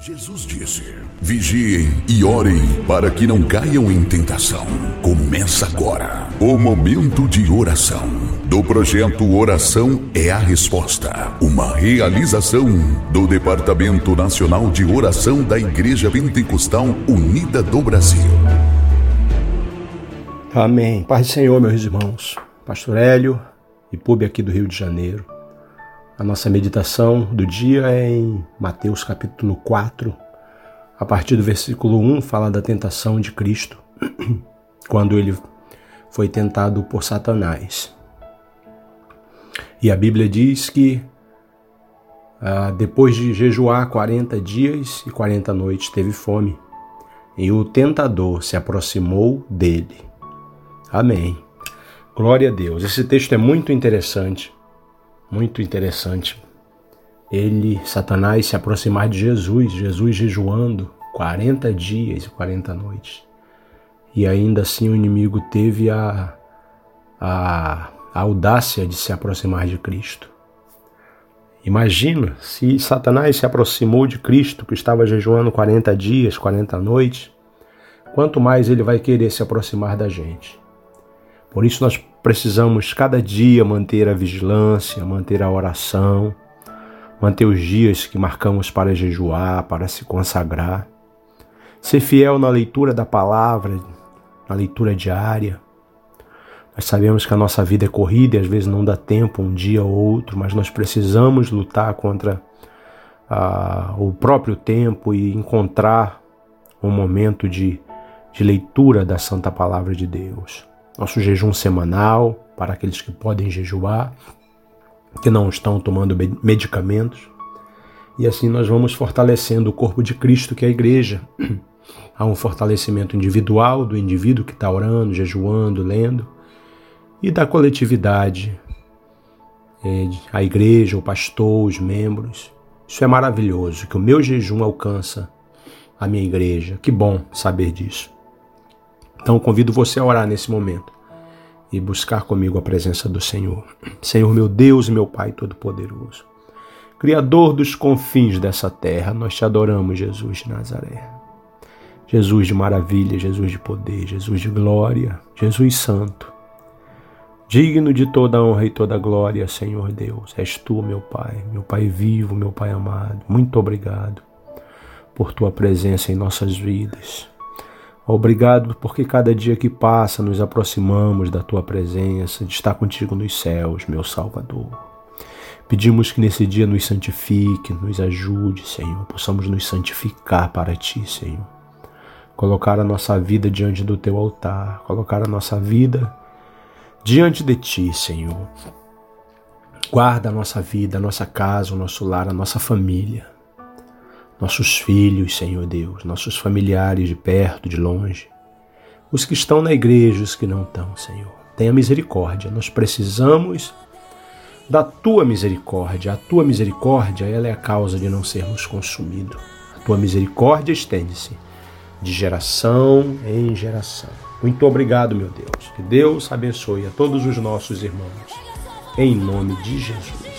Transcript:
Jesus disse: Vigiem e orem para que não caiam em tentação. Começa agora o momento de oração do projeto Oração é a Resposta, uma realização do Departamento Nacional de Oração da Igreja Pentecostal Unida do Brasil. Amém. Paz do Senhor, meus irmãos. Pastor Hélio e Pub aqui do Rio de Janeiro. A nossa meditação do dia é em Mateus capítulo 4, a partir do versículo 1, fala da tentação de Cristo, quando ele foi tentado por Satanás. E a Bíblia diz que ah, depois de jejuar 40 dias e 40 noites, teve fome, e o tentador se aproximou dele. Amém. Glória a Deus. Esse texto é muito interessante muito interessante. Ele, Satanás, se aproximar de Jesus, Jesus jejuando 40 dias e 40 noites. E ainda assim o inimigo teve a, a, a audácia de se aproximar de Cristo. Imagina se Satanás se aproximou de Cristo, que estava jejuando 40 dias, 40 noites, quanto mais ele vai querer se aproximar da gente. Por isso nós precisamos cada dia manter a vigilância, manter a oração, manter os dias que marcamos para jejuar, para se consagrar. Ser fiel na leitura da palavra, na leitura diária. Nós sabemos que a nossa vida é corrida e às vezes não dá tempo um dia ou outro, mas nós precisamos lutar contra ah, o próprio tempo e encontrar um momento de, de leitura da Santa Palavra de Deus nosso jejum semanal para aqueles que podem jejuar, que não estão tomando medicamentos. E assim nós vamos fortalecendo o corpo de Cristo, que é a igreja. Há um fortalecimento individual do indivíduo que está orando, jejuando, lendo, e da coletividade, é, a igreja, o pastor, os membros. Isso é maravilhoso, que o meu jejum alcança a minha igreja. Que bom saber disso. Então convido você a orar nesse momento e buscar comigo a presença do Senhor. Senhor, meu Deus e meu Pai Todo-Poderoso, Criador dos confins dessa terra, nós te adoramos, Jesus de Nazaré. Jesus de maravilha, Jesus de poder, Jesus de glória, Jesus Santo. Digno de toda honra e toda glória, Senhor Deus, és tu, meu Pai, meu Pai vivo, meu Pai amado. Muito obrigado por tua presença em nossas vidas. Obrigado porque cada dia que passa nos aproximamos da tua presença, de estar contigo nos céus, meu Salvador. Pedimos que nesse dia nos santifique, nos ajude, Senhor, possamos nos santificar para ti, Senhor. Colocar a nossa vida diante do teu altar, colocar a nossa vida diante de ti, Senhor. Guarda a nossa vida, a nossa casa, o nosso lar, a nossa família nossos filhos, Senhor Deus, nossos familiares de perto, de longe, os que estão na igreja, os que não estão, Senhor. Tenha misericórdia, nós precisamos da tua misericórdia. A tua misericórdia, ela é a causa de não sermos consumidos. A tua misericórdia estende-se de geração em geração. Muito obrigado, meu Deus. Que Deus abençoe a todos os nossos irmãos. Em nome de Jesus.